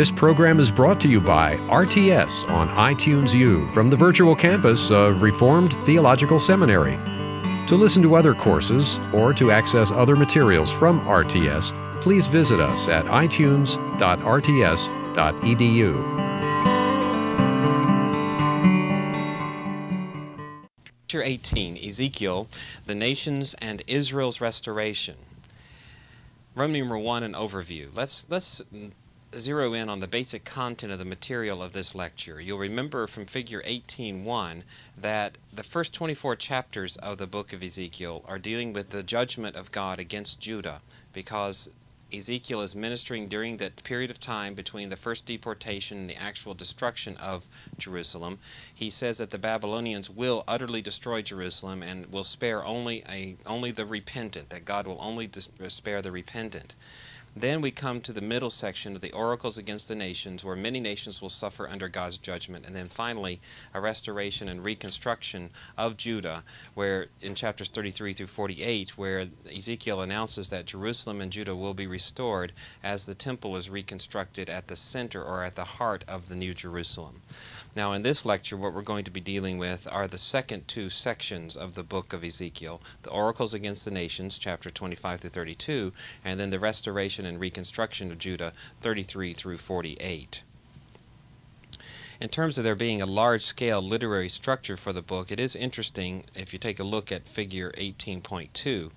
This program is brought to you by RTS on iTunes U from the virtual campus of Reformed Theological Seminary. To listen to other courses or to access other materials from RTS, please visit us at itunes.rts.edu. Chapter 18 Ezekiel, the Nations and Israel's Restoration. Roman numeral 1 an overview. Let's, let's zero in on the basic content of the material of this lecture. You'll remember from figure 18.1 that the first 24 chapters of the book of Ezekiel are dealing with the judgment of God against Judah because Ezekiel is ministering during that period of time between the first deportation and the actual destruction of Jerusalem. He says that the Babylonians will utterly destroy Jerusalem and will spare only a only the repentant, that God will only dis- spare the repentant. Then we come to the middle section of the oracles against the nations, where many nations will suffer under God's judgment. And then finally, a restoration and reconstruction of Judah, where in chapters 33 through 48, where Ezekiel announces that Jerusalem and Judah will be restored as the temple is reconstructed at the center or at the heart of the New Jerusalem. Now, in this lecture, what we're going to be dealing with are the second two sections of the book of Ezekiel the Oracles Against the Nations, chapter 25 through 32, and then the Restoration and Reconstruction of Judah, 33 through 48. In terms of there being a large scale literary structure for the book, it is interesting if you take a look at figure 18.2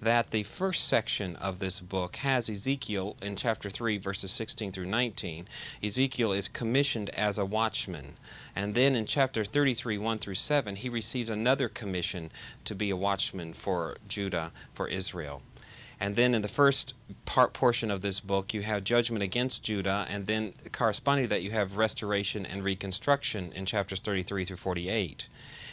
that the first section of this book has Ezekiel in chapter 3, verses 16 through 19. Ezekiel is commissioned as a watchman. And then in chapter 33, 1 through 7, he receives another commission to be a watchman for Judah, for Israel. And then in the first part portion of this book, you have judgment against Judah, and then corresponding to that, you have restoration and reconstruction in chapters 33 through 48.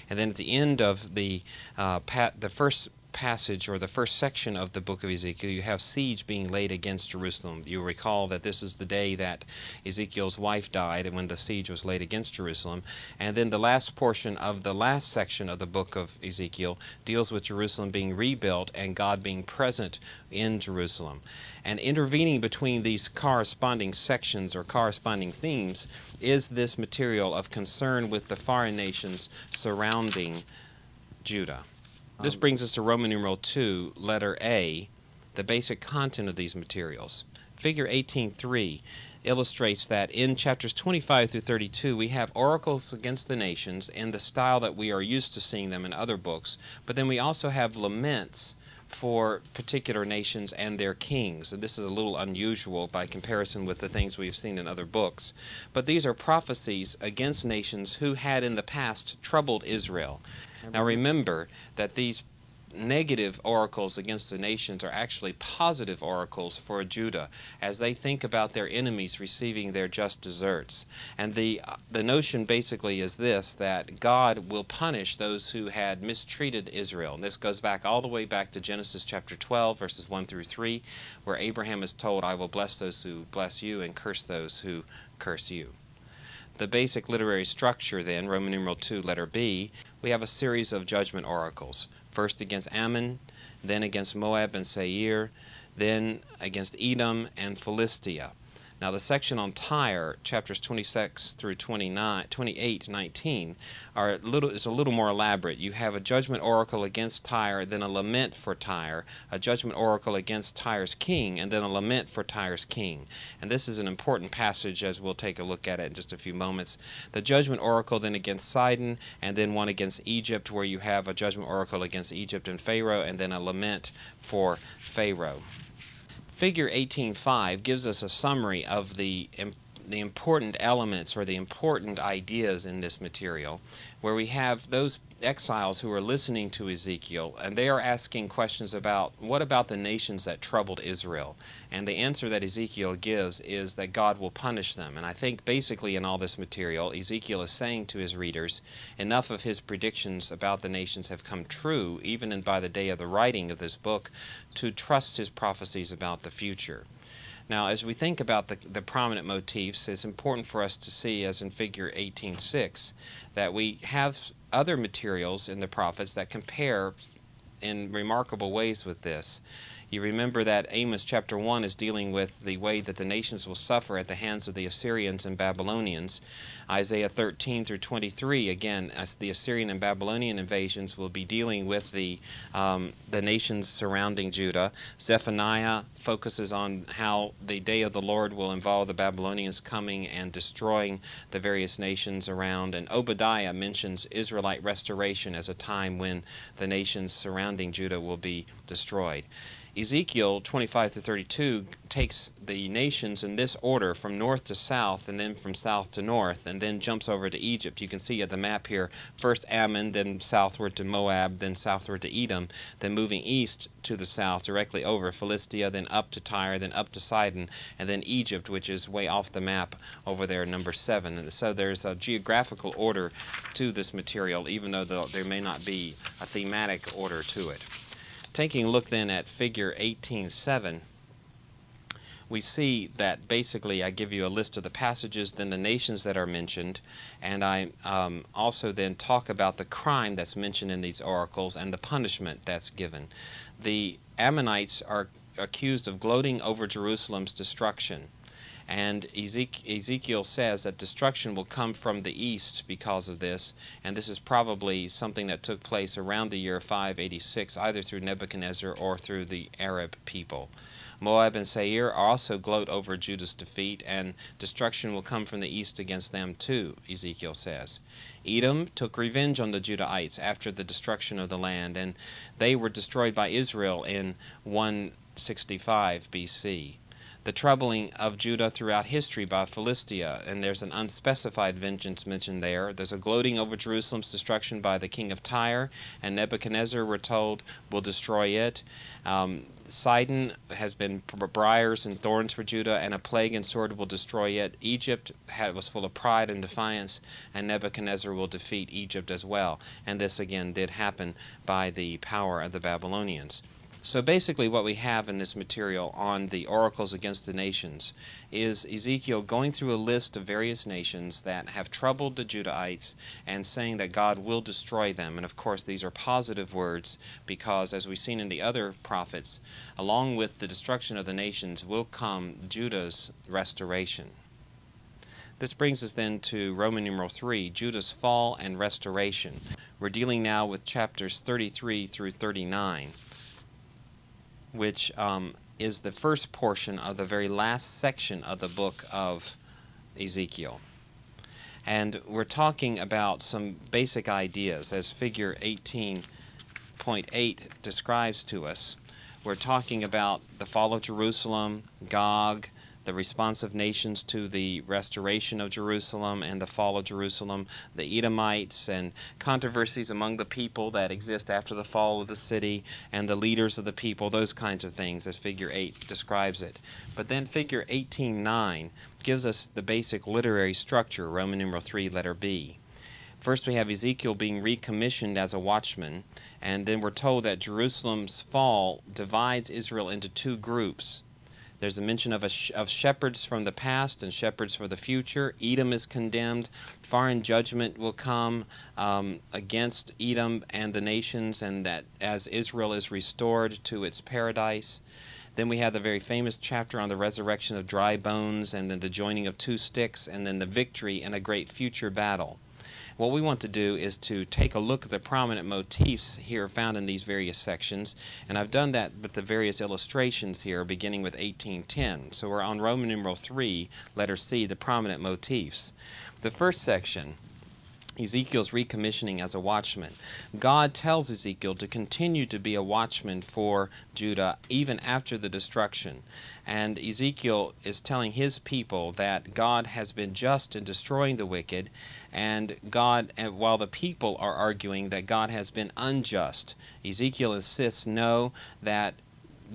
And then at the end of the uh, pat, the first passage or the first section of the book of Ezekiel, you have siege being laid against Jerusalem. You recall that this is the day that Ezekiel's wife died and when the siege was laid against Jerusalem. And then the last portion of the last section of the book of Ezekiel deals with Jerusalem being rebuilt and God being present in Jerusalem. And intervening between these corresponding sections or corresponding themes is this material of concern with the foreign nations surrounding Judah. This brings us to Roman numeral 2, letter A, the basic content of these materials. Figure 18.3 illustrates that in chapters 25 through 32 we have oracles against the nations in the style that we are used to seeing them in other books, but then we also have laments for particular nations and their kings. And this is a little unusual by comparison with the things we've seen in other books. But these are prophecies against nations who had in the past troubled Israel. Now remember that these negative oracles against the nations are actually positive oracles for Judah as they think about their enemies receiving their just deserts. And the the notion basically is this that God will punish those who had mistreated Israel. And this goes back all the way back to Genesis chapter 12 verses 1 through 3 where Abraham is told I will bless those who bless you and curse those who curse you. The basic literary structure then, Roman numeral 2 letter B, we have a series of judgment oracles. First against Ammon, then against Moab and Seir, then against Edom and Philistia. Now, the section on Tyre, chapters 26 through 29, 28, 19, are little, is a little more elaborate. You have a judgment oracle against Tyre, then a lament for Tyre, a judgment oracle against Tyre's king, and then a lament for Tyre's king. And this is an important passage as we'll take a look at it in just a few moments. The judgment oracle then against Sidon, and then one against Egypt, where you have a judgment oracle against Egypt and Pharaoh, and then a lament for Pharaoh. Figure 18.5 gives us a summary of the, the important elements or the important ideas in this material, where we have those exiles who are listening to Ezekiel, and they are asking questions about what about the nations that troubled Israel? And the answer that Ezekiel gives is that God will punish them. And I think basically in all this material, Ezekiel is saying to his readers, enough of his predictions about the nations have come true, even in, by the day of the writing of this book, to trust his prophecies about the future. Now, as we think about the, the prominent motifs, it's important for us to see, as in Figure 18.6, that we have other materials in the prophets that compare in remarkable ways with this. You remember that Amos chapter 1 is dealing with the way that the nations will suffer at the hands of the Assyrians and Babylonians. Isaiah 13 through 23, again, as the Assyrian and Babylonian invasions will be dealing with the, um, the nations surrounding Judah. Zephaniah focuses on how the day of the Lord will involve the Babylonians coming and destroying the various nations around. And Obadiah mentions Israelite restoration as a time when the nations surrounding Judah will be destroyed. Ezekiel 25 to 32 takes the nations in this order from north to south and then from south to north and then jumps over to Egypt. You can see at the map here first Ammon, then southward to Moab, then southward to Edom, then moving east to the south directly over Philistia, then up to Tyre, then up to Sidon, and then Egypt, which is way off the map over there, number seven. And so there's a geographical order to this material, even though there may not be a thematic order to it. Taking a look then at figure 18.7, we see that basically I give you a list of the passages, then the nations that are mentioned, and I um, also then talk about the crime that's mentioned in these oracles and the punishment that's given. The Ammonites are accused of gloating over Jerusalem's destruction. And Ezekiel says that destruction will come from the east because of this, and this is probably something that took place around the year 586, either through Nebuchadnezzar or through the Arab people. Moab and Seir also gloat over Judah's defeat, and destruction will come from the east against them too, Ezekiel says. Edom took revenge on the Judahites after the destruction of the land, and they were destroyed by Israel in 165 BC the troubling of Judah throughout history by Philistia, and there's an unspecified vengeance mentioned there. There's a gloating over Jerusalem's destruction by the king of Tyre, and Nebuchadnezzar, we're told, will destroy it. Um, Sidon has been briars and thorns for Judah, and a plague and sword will destroy it. Egypt had, was full of pride and defiance, and Nebuchadnezzar will defeat Egypt as well. And this again did happen by the power of the Babylonians. So basically, what we have in this material on the oracles against the nations is Ezekiel going through a list of various nations that have troubled the Judahites and saying that God will destroy them. And of course, these are positive words because, as we've seen in the other prophets, along with the destruction of the nations will come Judah's restoration. This brings us then to Roman numeral 3, Judah's fall and restoration. We're dealing now with chapters 33 through 39 which um, is the first portion of the very last section of the book of Ezekiel. And we're talking about some basic ideas, as figure 18.8 describes to us. We're talking about the fall of Jerusalem, Gog, the response of nations to the restoration of Jerusalem and the fall of Jerusalem, the Edomites, and controversies among the people that exist after the fall of the city, and the leaders of the people, those kinds of things, as Figure 8 describes it. But then Figure 18.9 gives us the basic literary structure, Roman numeral 3, letter B. First, we have Ezekiel being recommissioned as a watchman, and then we're told that Jerusalem's fall divides Israel into two groups there's a mention of, a sh- of shepherds from the past and shepherds for the future. Edom is condemned. Foreign judgment will come um, against Edom and the nations, and that as Israel is restored to its paradise. Then we have the very famous chapter on the resurrection of dry bones, and then the joining of two sticks, and then the victory in a great future battle. What we want to do is to take a look at the prominent motifs here found in these various sections, and I've done that with the various illustrations here, beginning with 1810. So we're on Roman numeral 3, letter C, the prominent motifs. The first section Ezekiel's recommissioning as a watchman. God tells Ezekiel to continue to be a watchman for Judah even after the destruction. And Ezekiel is telling his people that God has been just in destroying the wicked, and God, while the people are arguing that God has been unjust, Ezekiel insists no, that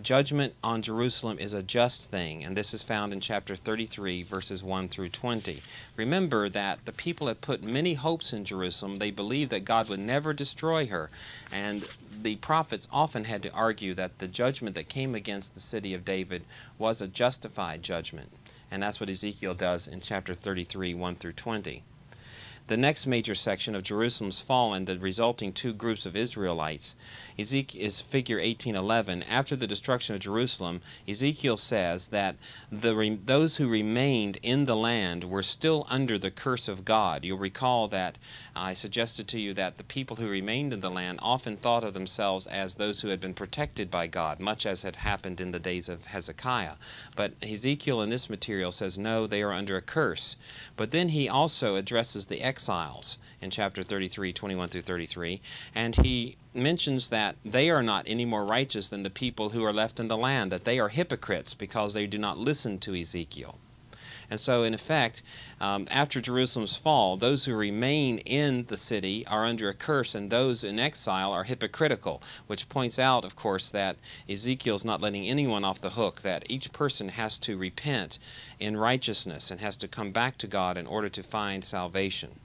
judgment on Jerusalem is a just thing, and this is found in chapter 33, verses 1 through 20. Remember that the people had put many hopes in Jerusalem. They believed that God would never destroy her, and the prophets often had to argue that the judgment that came against the city of David was a justified judgment. And that's what Ezekiel does in chapter 33, 1 through 20. The next major section of Jerusalem's fall and the resulting two groups of Israelites is figure 1811. After the destruction of Jerusalem, Ezekiel says that the those who remained in the land were still under the curse of God. You'll recall that I suggested to you that the people who remained in the land often thought of themselves as those who had been protected by God, much as had happened in the days of Hezekiah. But Ezekiel in this material says no, they are under a curse. But then he also addresses the exiles in chapter 33, 21 through 33, and he mentions that they are not any more righteous than the people who are left in the land, that they are hypocrites because they do not listen to Ezekiel. And so, in effect, um, after Jerusalem's fall, those who remain in the city are under a curse, and those in exile are hypocritical, which points out, of course, that Ezekiel's not letting anyone off the hook, that each person has to repent in righteousness and has to come back to God in order to find salvation.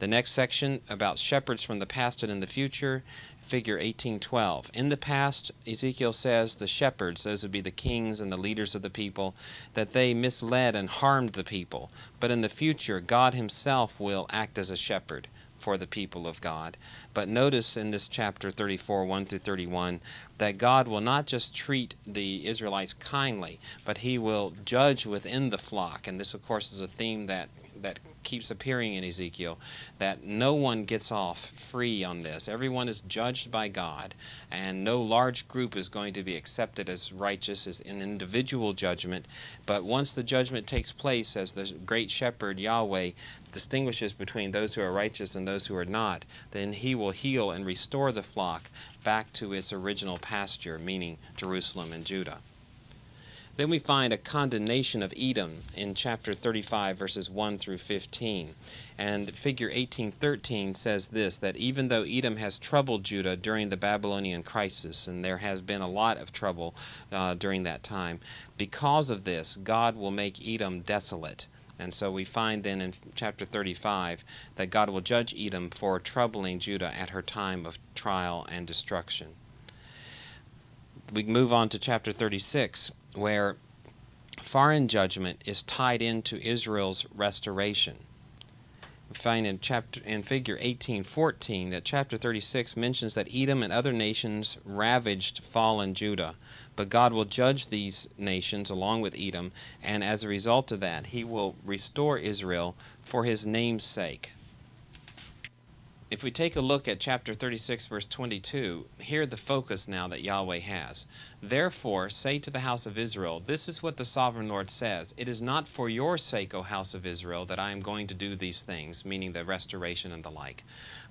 The next section about shepherds from the past and in the future, figure 1812. In the past, Ezekiel says the shepherds, those would be the kings and the leaders of the people, that they misled and harmed the people. But in the future, God Himself will act as a shepherd for the people of God. But notice in this chapter 34, 1 through 31, that God will not just treat the Israelites kindly, but He will judge within the flock. And this, of course, is a theme that that keeps appearing in Ezekiel that no one gets off free on this. Everyone is judged by God, and no large group is going to be accepted as righteous as an individual judgment. But once the judgment takes place, as the great shepherd Yahweh distinguishes between those who are righteous and those who are not, then he will heal and restore the flock back to its original pasture, meaning Jerusalem and Judah. Then we find a condemnation of Edom in chapter 35, verses 1 through 15. And figure 1813 says this that even though Edom has troubled Judah during the Babylonian crisis, and there has been a lot of trouble uh, during that time, because of this, God will make Edom desolate. And so we find then in chapter 35 that God will judge Edom for troubling Judah at her time of trial and destruction. We move on to chapter 36 where foreign judgment is tied into Israel's restoration. We find in chapter in figure 1814 that chapter 36 mentions that Edom and other nations ravaged fallen Judah, but God will judge these nations along with Edom, and as a result of that, he will restore Israel for his name's sake. If we take a look at chapter 36, verse 22, hear the focus now that Yahweh has. Therefore, say to the house of Israel, This is what the sovereign Lord says It is not for your sake, O house of Israel, that I am going to do these things, meaning the restoration and the like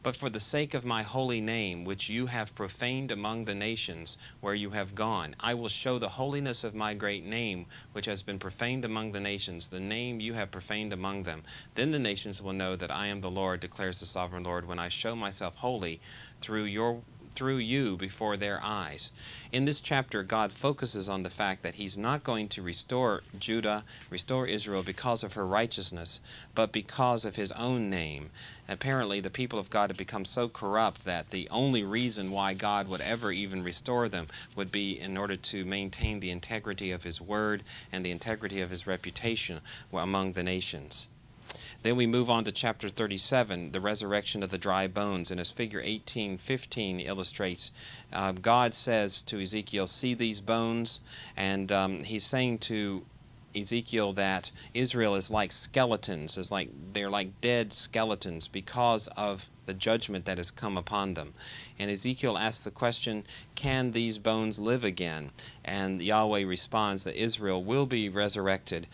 but for the sake of my holy name, which you have profaned among the nations where you have gone. I will show the holiness of my great name, which has been profaned among the nations, the name you have profaned among them. Then the nations will know that I am the Lord, declares the sovereign Lord, when I show myself holy through your through you before their eyes. In this chapter, God focuses on the fact that He's not going to restore Judah, restore Israel because of her righteousness, but because of His own name. Apparently, the people of God have become so corrupt that the only reason why God would ever even restore them would be in order to maintain the integrity of His word and the integrity of His reputation among the nations. Then we move on to chapter 37, the resurrection of the dry bones. And as figure 1815 illustrates, uh, God says to Ezekiel, See these bones? And um, he's saying to Ezekiel that Israel is like skeletons, is like they're like dead skeletons because of the judgment that has come upon them. And Ezekiel asks the question, Can these bones live again? And Yahweh responds that Israel will be resurrected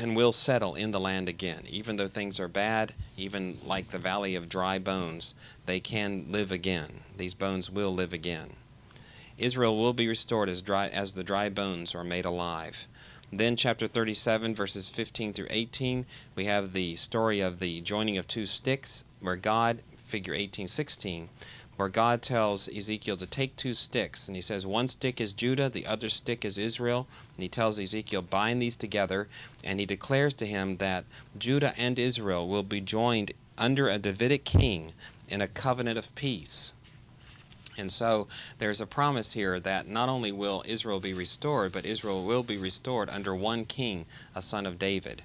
and will settle in the land again. Even though things are bad, even like the valley of dry bones, they can live again. These bones will live again. Israel will be restored as dry as the dry bones are made alive. Then chapter 37 verses 15 through 18, we have the story of the joining of two sticks where God figure 1816 where God tells Ezekiel to take two sticks, and he says, One stick is Judah, the other stick is Israel. And he tells Ezekiel, Bind these together, and he declares to him that Judah and Israel will be joined under a Davidic king in a covenant of peace. And so there's a promise here that not only will Israel be restored, but Israel will be restored under one king, a son of David.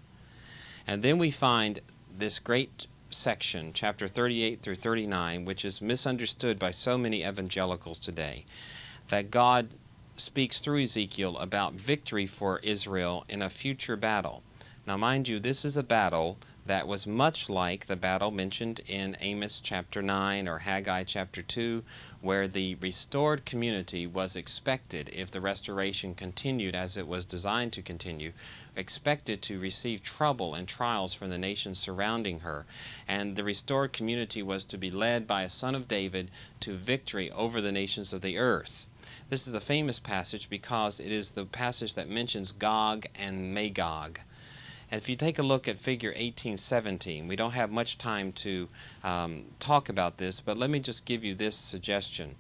And then we find this great section, chapter 38 through 39, which is misunderstood by so many evangelicals today, that God speaks through Ezekiel about victory for Israel in a future battle. Now, mind you, this is a battle that was much like the battle mentioned in Amos chapter 9 or Haggai chapter 2, where the restored community was expected, if the restoration continued as it was designed to continue, expected to receive trouble and trials from the nations surrounding her. And the restored community was to be led by a son of David to victory over the nations of the earth. This is a famous passage because it is the passage that mentions Gog and Magog. And if you take a look at figure 1817, we don't have much time to um, talk about this, but let me just give you this suggestion.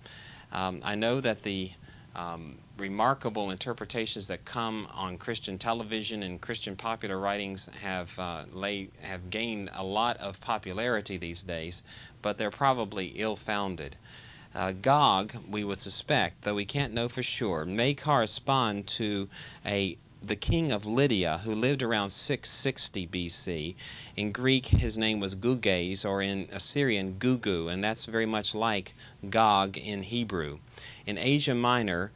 Um, I know that the um, remarkable interpretations that come on Christian television and Christian popular writings have uh, lay, have gained a lot of popularity these days, but they're probably ill-founded. Uh, Gog, we would suspect, though we can't know for sure, may correspond to a the king of Lydia, who lived around 660 BC. In Greek, his name was Guges, or in Assyrian, Gugu, and that's very much like Gog in Hebrew. In Asia Minor,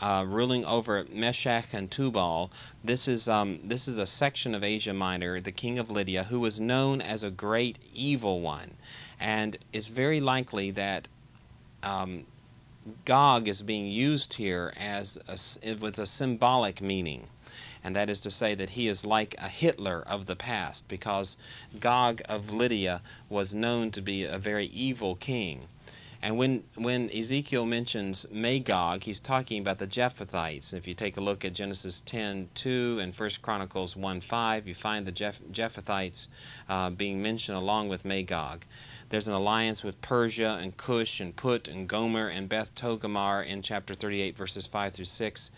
uh, ruling over Meshech and Tubal. This is um, this is a section of Asia Minor, the king of Lydia, who was known as a great evil one, and it's very likely that um, Gog is being used here as a, with a symbolic meaning. And that is to say that he is like a Hitler of the past, because Gog of Lydia was known to be a very evil king. And when, when Ezekiel mentions Magog, he's talking about the Japhethites. If you take a look at Genesis 10 2 and 1 Chronicles 1 5, you find the Jeph- Japhethites uh, being mentioned along with Magog. There's an alliance with Persia and Cush and Put and Gomer and Beth Togarmah in chapter 38, verses 5 through 6.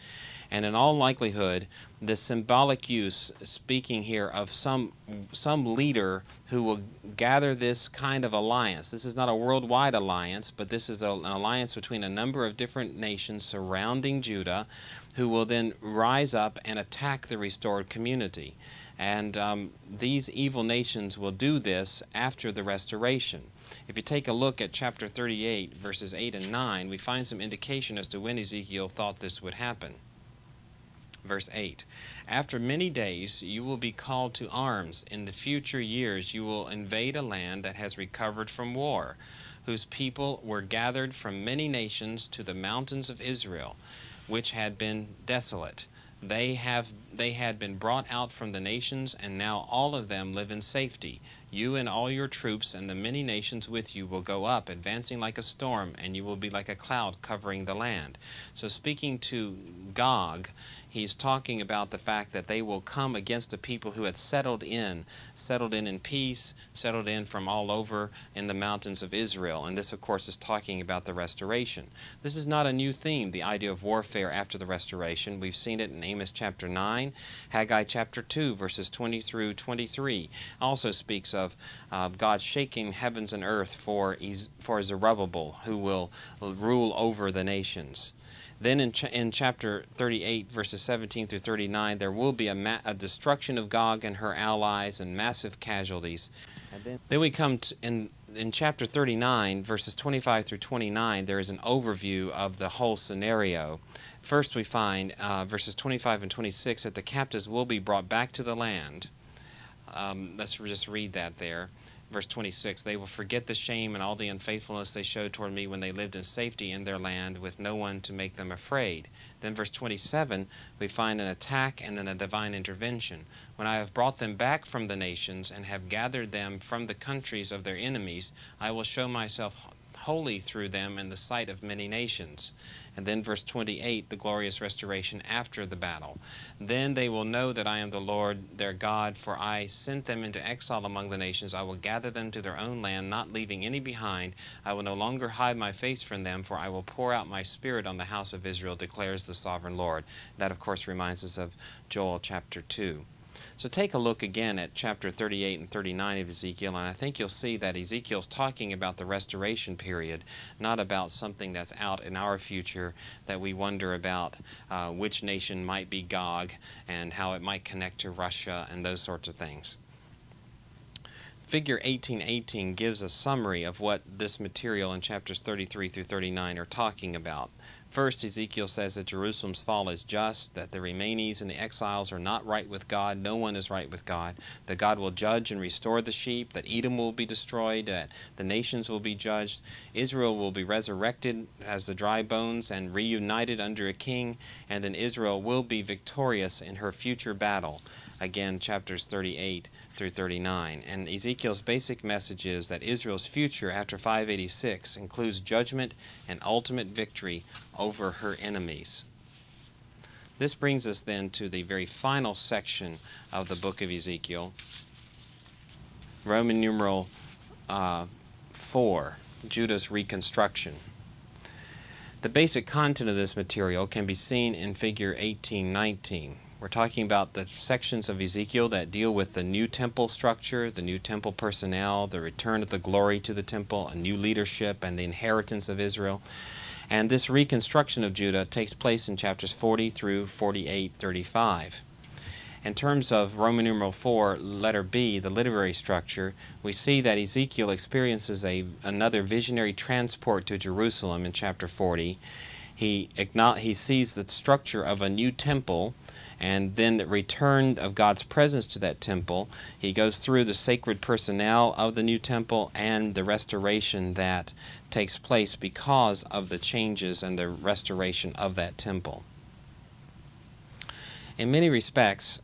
And in all likelihood, the symbolic use, speaking here of some some leader who will gather this kind of alliance. This is not a worldwide alliance, but this is a, an alliance between a number of different nations surrounding Judah, who will then rise up and attack the restored community. And um, these evil nations will do this after the restoration. If you take a look at chapter 38, verses 8 and 9, we find some indication as to when Ezekiel thought this would happen. Verse 8 After many days you will be called to arms. In the future years you will invade a land that has recovered from war, whose people were gathered from many nations to the mountains of Israel, which had been desolate they have they had been brought out from the nations, and now all of them live in safety. You and all your troops and the many nations with you will go up, advancing like a storm, and you will be like a cloud covering the land. So speaking to Gog, he's talking about the fact that they will come against a people who had settled in, settled in in peace, settled in from all over in the mountains of Israel. And this, of course, is talking about the restoration. This is not a new theme, the idea of warfare after the restoration. We've seen it in Amos chapter 9, Haggai chapter 2, verses 20 through 23. Also speaks of uh, God shaking heavens and earth for, for Zerubbabel, who will rule over the nations. Then in, ch- in chapter 38, verses 17 through 39, there will be a, ma- a destruction of Gog and her allies and massive casualties. And then, then we come to, in in chapter 39, verses 25 through 29, there is an overview of the whole scenario. First, we find uh, verses 25 and 26 that the captives will be brought back to the land. Um, let's just read that there verse 26 they will forget the shame and all the unfaithfulness they showed toward me when they lived in safety in their land with no one to make them afraid. Then verse 27 we find an attack and then a divine intervention. When i have brought them back from the nations and have gathered them from the countries of their enemies i will show myself holy through them in the sight of many nations and then verse 28, the glorious restoration after the battle. Then they will know that I am the Lord their God, for I sent them into exile among the nations. I will gather them to their own land, not leaving any behind. I will no longer hide my face from them, for I will pour out my spirit on the house of Israel, declares the sovereign Lord. That, of course, reminds us of Joel chapter 2. So take a look again at chapter 38 and 39 of Ezekiel, and I think you'll see that Ezekiel's talking about the restoration period, not about something that's out in our future that we wonder about uh, which nation might be Gog and how it might connect to Russia and those sorts of things. Figure 1818 gives a summary of what this material in chapters 33 through 39 are talking about. First, Ezekiel says that Jerusalem's fall is just, that the Remainees and the exiles are not right with God. No one is right with God. That God will judge and restore the sheep, that Edom will be destroyed, that the nations will be judged. Israel will be resurrected as the dry bones and reunited under a king, and then Israel will be victorious in her future battle. Again, chapters 38 through 39. And Ezekiel's basic message is that Israel's future after 586 includes judgment and ultimate victory over her enemies. This brings us then to the very final section of the book of Ezekiel, Roman numeral uh, 4, Judah's reconstruction. The basic content of this material can be seen in figure 1819. We're talking about the sections of Ezekiel that deal with the new temple structure, the new temple personnel, the return of the glory to the temple, a new leadership, and the inheritance of Israel. And this reconstruction of Judah takes place in chapters 40 through 48, 35. In terms of Roman numeral 4, letter B, the literary structure, we see that Ezekiel experiences a, another visionary transport to Jerusalem in chapter 40. He, he sees the structure of a new temple and then the return of God's presence to that temple. He goes through the sacred personnel of the new temple and the restoration that takes place because of the changes and the restoration of that temple. In many respects,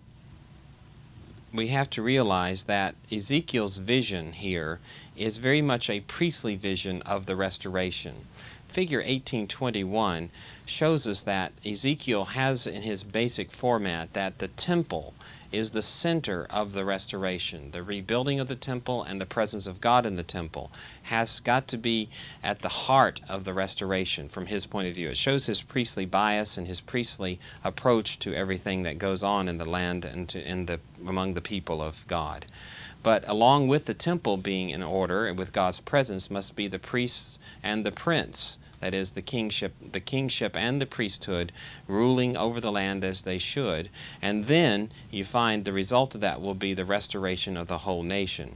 we have to realize that Ezekiel's vision here is very much a priestly vision of the restoration. Figure 1821 shows us that Ezekiel has in his basic format that the temple is the center of the restoration. The rebuilding of the temple and the presence of God in the temple has got to be at the heart of the restoration from his point of view. It shows his priestly bias and his priestly approach to everything that goes on in the land and to, in the, among the people of God. But along with the temple being in order and with God's presence must be the priests and the prince that is the kingship the kingship and the priesthood ruling over the land as they should. And then you find the result of that will be the restoration of the whole nation.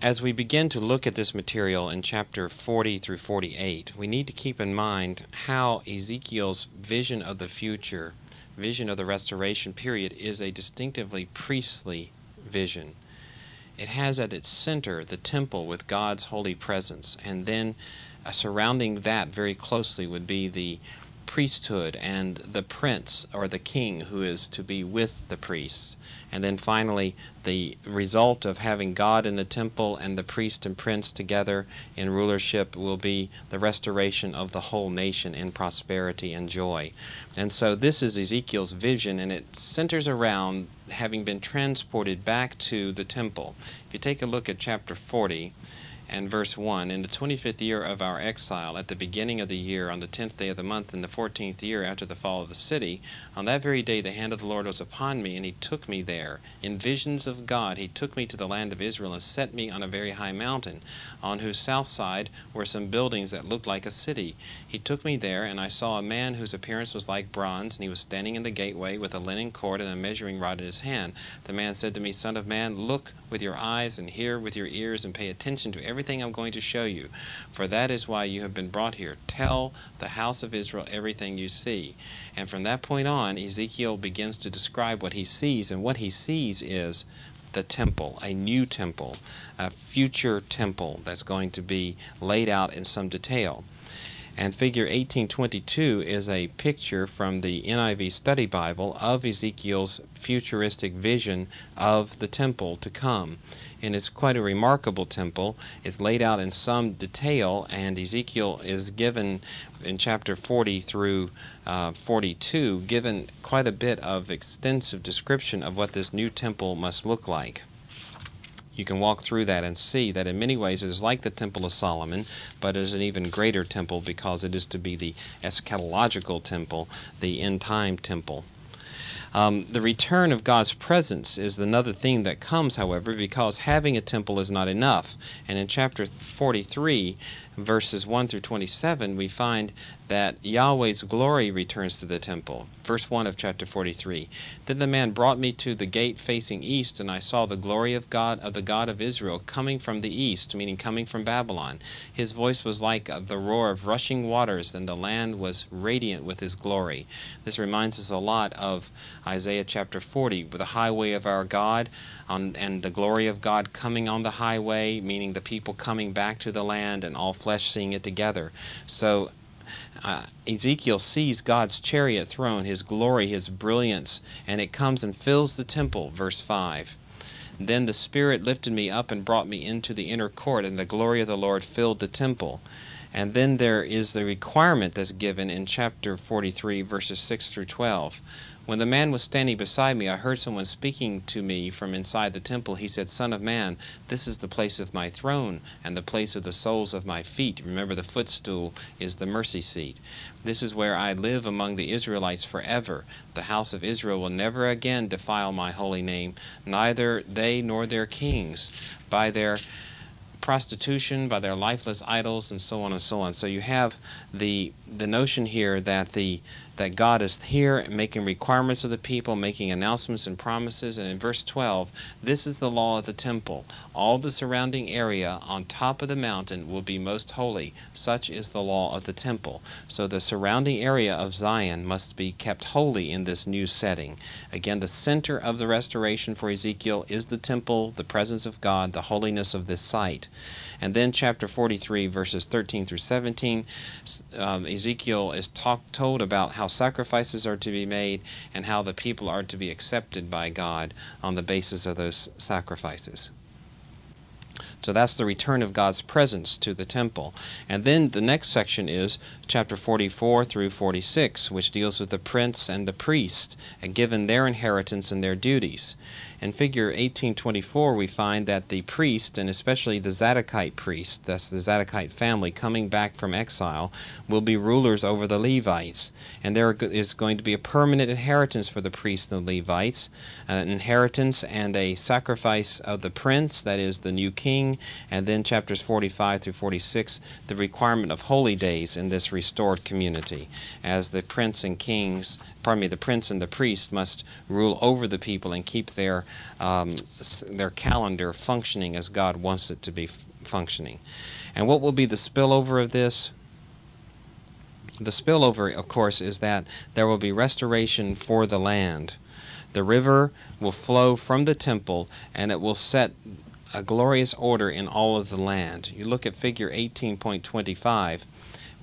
As we begin to look at this material in chapter 40 through 48 we need to keep in mind how Ezekiel's vision of the future vision of the restoration period is a distinctively priestly vision it has at its center the temple with God's holy presence and then uh, surrounding that very closely would be the priesthood and the prince or the king who is to be with the priests. And then finally, the result of having God in the temple and the priest and prince together in rulership will be the restoration of the whole nation in prosperity and joy. And so, this is Ezekiel's vision, and it centers around having been transported back to the temple. If you take a look at chapter 40, and verse 1 In the 25th year of our exile, at the beginning of the year, on the 10th day of the month, in the 14th year after the fall of the city, on that very day the hand of the Lord was upon me, and he took me there. In visions of God, he took me to the land of Israel and set me on a very high mountain, on whose south side were some buildings that looked like a city. He took me there, and I saw a man whose appearance was like bronze, and he was standing in the gateway with a linen cord and a measuring rod in his hand. The man said to me, Son of man, look with your eyes and hear with your ears, and pay attention to everything I'm going to show you, for that is why you have been brought here. Tell the house of Israel everything you see. And from that point on, Ezekiel begins to describe what he sees, and what he sees is the temple, a new temple, a future temple that's going to be laid out in some detail. And figure 1822 is a picture from the NIV Study Bible of Ezekiel's futuristic vision of the temple to come and it's quite a remarkable temple. It's laid out in some detail, and Ezekiel is given in chapter 40 through uh, 42, given quite a bit of extensive description of what this new temple must look like. You can walk through that and see that in many ways it is like the Temple of Solomon, but is an even greater temple because it is to be the eschatological temple, the end time temple. Um, the return of God's presence is another theme that comes, however, because having a temple is not enough. And in chapter 43, verses 1 through 27, we find that Yahweh's glory returns to the temple. Verse 1 of chapter 43. Then the man brought me to the gate facing east, and I saw the glory of God, of the God of Israel, coming from the east, meaning coming from Babylon. His voice was like the roar of rushing waters, and the land was radiant with his glory. This reminds us a lot of Isaiah chapter 40, with the highway of our God, on, and the glory of God coming on the highway, meaning the people coming back to the land and all flesh seeing it together. So uh, Ezekiel sees God's chariot throne, his glory, his brilliance, and it comes and fills the temple, verse 5. Then the Spirit lifted me up and brought me into the inner court, and the glory of the Lord filled the temple. And then there is the requirement that's given in chapter 43, verses 6 through 12. When the man was standing beside me, I heard someone speaking to me from inside the temple. He said, Son of man, this is the place of my throne and the place of the soles of my feet. Remember, the footstool is the mercy seat. This is where I live among the Israelites forever. The house of Israel will never again defile my holy name, neither they nor their kings. By their prostitution, by their lifeless idols, and so on and so on. So you have the the notion here that the that God is here making requirements of the people, making announcements and promises. And in verse 12, this is the law of the temple. All the surrounding area on top of the mountain will be most holy. Such is the law of the temple. So the surrounding area of Zion must be kept holy in this new setting. Again, the center of the restoration for Ezekiel is the temple, the presence of God, the holiness of this site. And then chapter 43, verses 13 through 17, um, Ezekiel is talk, told about how sacrifices are to be made and how the people are to be accepted by God on the basis of those sacrifices. So that's the return of God's presence to the temple. And then the next section is chapter 44 through 46, which deals with the prince and the priest and given their inheritance and their duties. In figure 1824, we find that the priest, and especially the Zadokite priest, that's the Zadokite family coming back from exile, will be rulers over the Levites. And there is going to be a permanent inheritance for the priests and the Levites, an inheritance and a sacrifice of the prince, that is the new king, and then chapters 45 through 46, the requirement of holy days in this restored community, as the prince and kings pardon me, the prince and the priest must rule over the people and keep their um, their calendar functioning as God wants it to be functioning. And what will be the spillover of this? The spillover, of course, is that there will be restoration for the land. The river will flow from the temple and it will set a glorious order in all of the land. You look at figure 18.25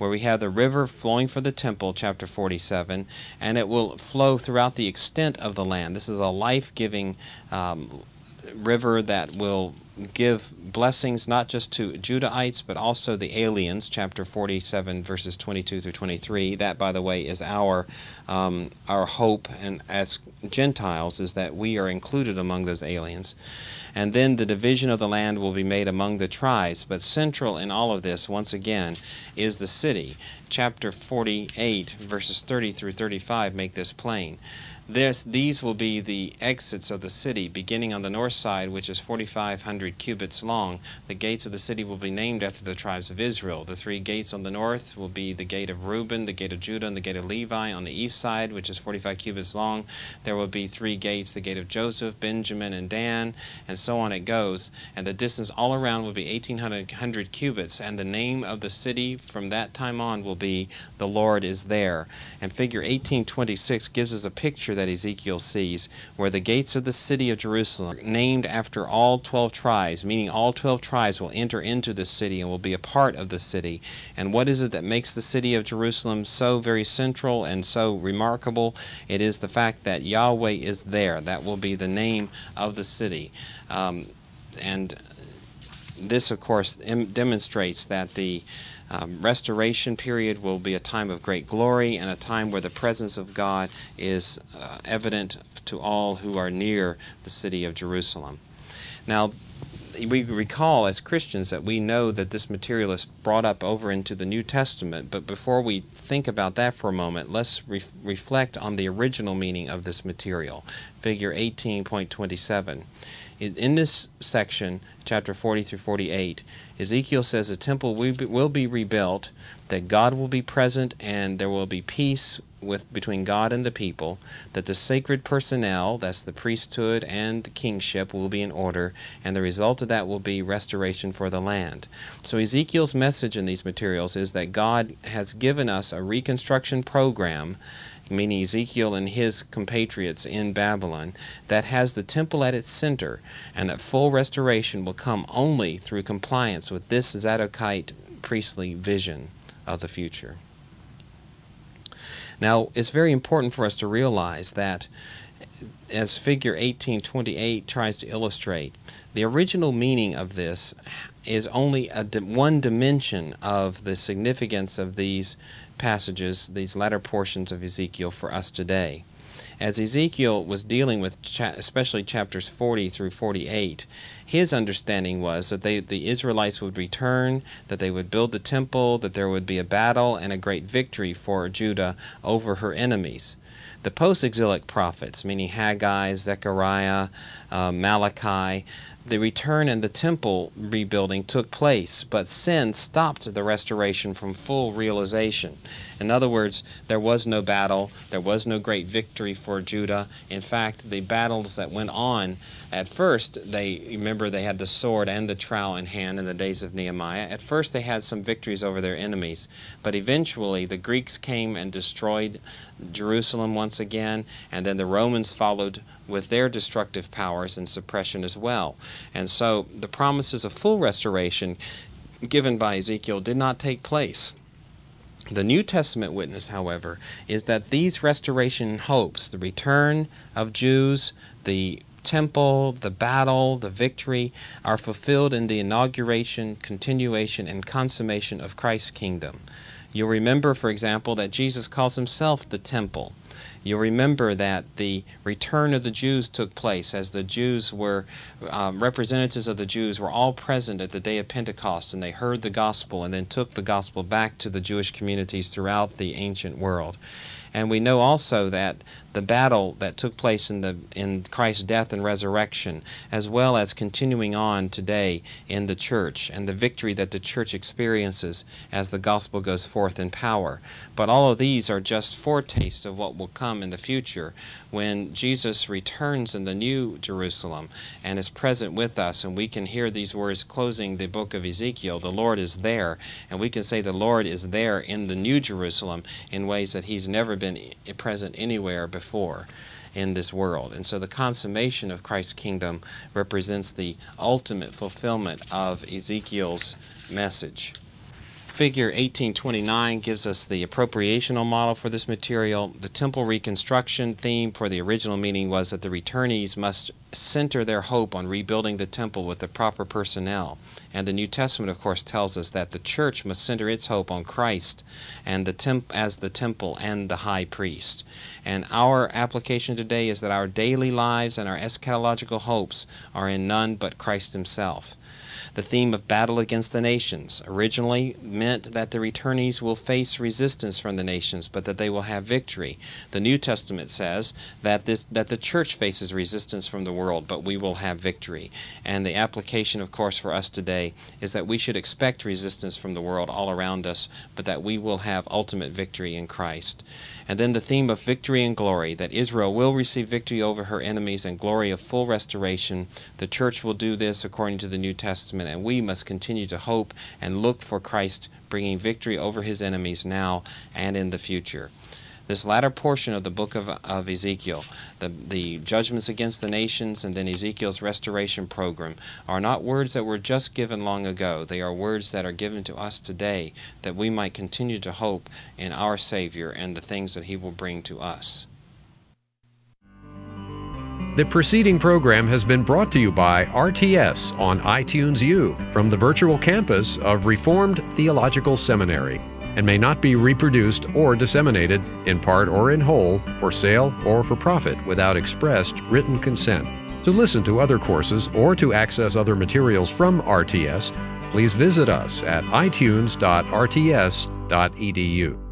where we have the river flowing for the temple, chapter 47, and it will flow throughout the extent of the land. This is a life giving um, river that will give blessings not just to Judahites but also the aliens, chapter 47, verses 22 through 23. That, by the way, is our um, our hope, and as Gentiles, is that we are included among those aliens and then the division of the land will be made among the tribes. But central in all of this, once again, is the city. Chapter 48, verses 30 through 35 make this plain. This, these will be the exits of the city, beginning on the north side, which is 4,500 cubits long. The gates of the city will be named after the tribes of Israel. The three gates on the north will be the gate of Reuben, the gate of Judah, and the gate of Levi. On the east side, which is 45 cubits long, there will be three gates the gate of Joseph, Benjamin, and Dan, and so on it goes. And the distance all around will be 1,800 cubits. And the name of the city from that time on will be The Lord is There. And figure 1826 gives us a picture that Ezekiel sees, where the gates of the city of Jerusalem named after all 12 tribes, meaning all 12 tribes will enter into the city and will be a part of the city. And what is it that makes the city of Jerusalem so very central and so remarkable? It is the fact that Yahweh is there. That will be the name of the city. Um, and this, of course, Im- demonstrates that the um, restoration period will be a time of great glory and a time where the presence of God is uh, evident to all who are near the city of Jerusalem. Now, we recall as Christians that we know that this material is brought up over into the New Testament, but before we think about that for a moment, let's re- reflect on the original meaning of this material. Figure 18.27. In this section, chapter 40 through 48, Ezekiel says the temple will be rebuilt, that God will be present, and there will be peace with between God and the people, that the sacred personnel, that's the priesthood and the kingship, will be in order, and the result of that will be restoration for the land. So Ezekiel's message in these materials is that God has given us a reconstruction program meaning Ezekiel and his compatriots in Babylon, that has the temple at its center, and that full restoration will come only through compliance with this Zadokite priestly vision of the future. Now, it's very important for us to realize that, as figure 1828 tries to illustrate, the original meaning of this is only a di- one dimension of the significance of these passages, these latter portions of Ezekiel for us today. As Ezekiel was dealing with, cha- especially chapters 40 through 48, his understanding was that they, the Israelites would return, that they would build the temple, that there would be a battle and a great victory for Judah over her enemies. The post exilic prophets, meaning Haggai, Zechariah, uh, Malachi, the return and the temple rebuilding took place, but sin stopped the restoration from full realization. In other words, there was no battle, there was no great victory for Judah. In fact, the battles that went on at first, they remember they had the sword and the trowel in hand in the days of Nehemiah. At first, they had some victories over their enemies, but eventually the Greeks came and destroyed Jerusalem once again, and then the Romans followed with their destructive powers and suppression as well. And so the promises of full restoration given by Ezekiel did not take place. The New Testament witness, however, is that these restoration hopes, the return of Jews, the temple, the battle, the victory, are fulfilled in the inauguration, continuation, and consummation of Christ's kingdom. You'll remember, for example, that Jesus calls himself the temple. You'll remember that the return of the Jews took place as the Jews were, um, representatives of the Jews were all present at the day of Pentecost and they heard the gospel and then took the gospel back to the Jewish communities throughout the ancient world. And we know also that the battle that took place in the in Christ's death and resurrection, as well as continuing on today in the church, and the victory that the church experiences as the gospel goes forth in power. But all of these are just foretastes of what will come in the future when Jesus returns in the new Jerusalem and is present with us, and we can hear these words closing the book of Ezekiel the Lord is there, and we can say the Lord is there in the new Jerusalem in ways that He's never been present anywhere before in this world. And so the consummation of Christ's kingdom represents the ultimate fulfillment of Ezekiel's message. Figure 1829 gives us the appropriational model for this material. The temple reconstruction theme for the original meaning was that the returnees must center their hope on rebuilding the temple with the proper personnel. And the New Testament, of course, tells us that the church must center its hope on Christ and the temp- as the temple and the high priest. And our application today is that our daily lives and our eschatological hopes are in none but Christ Himself. The theme of battle against the nations originally meant that the returnees will face resistance from the nations, but that they will have victory. The New Testament says that this that the church faces resistance from the world, but we will have victory. And the application, of course, for us today is that we should expect resistance from the world all around us, but that we will have ultimate victory in Christ. And then the theme of victory and glory, that Israel will receive victory over her enemies and glory of full restoration. The church will do this according to the New Testament, and we must continue to hope and look for Christ bringing victory over his enemies now and in the future this latter portion of the book of, of Ezekiel, the, the judgments against the nations and then Ezekiel's restoration program, are not words that were just given long ago. They are words that are given to us today that we might continue to hope in our Savior and the things that He will bring to us. The preceding program has been brought to you by RTS on iTunes U from the virtual campus of Reformed Theological Seminary and may not be reproduced or disseminated, in part or in whole, for sale or for profit without expressed written consent. To listen to other courses or to access other materials from RTS, please visit us at itunes.rts.edu.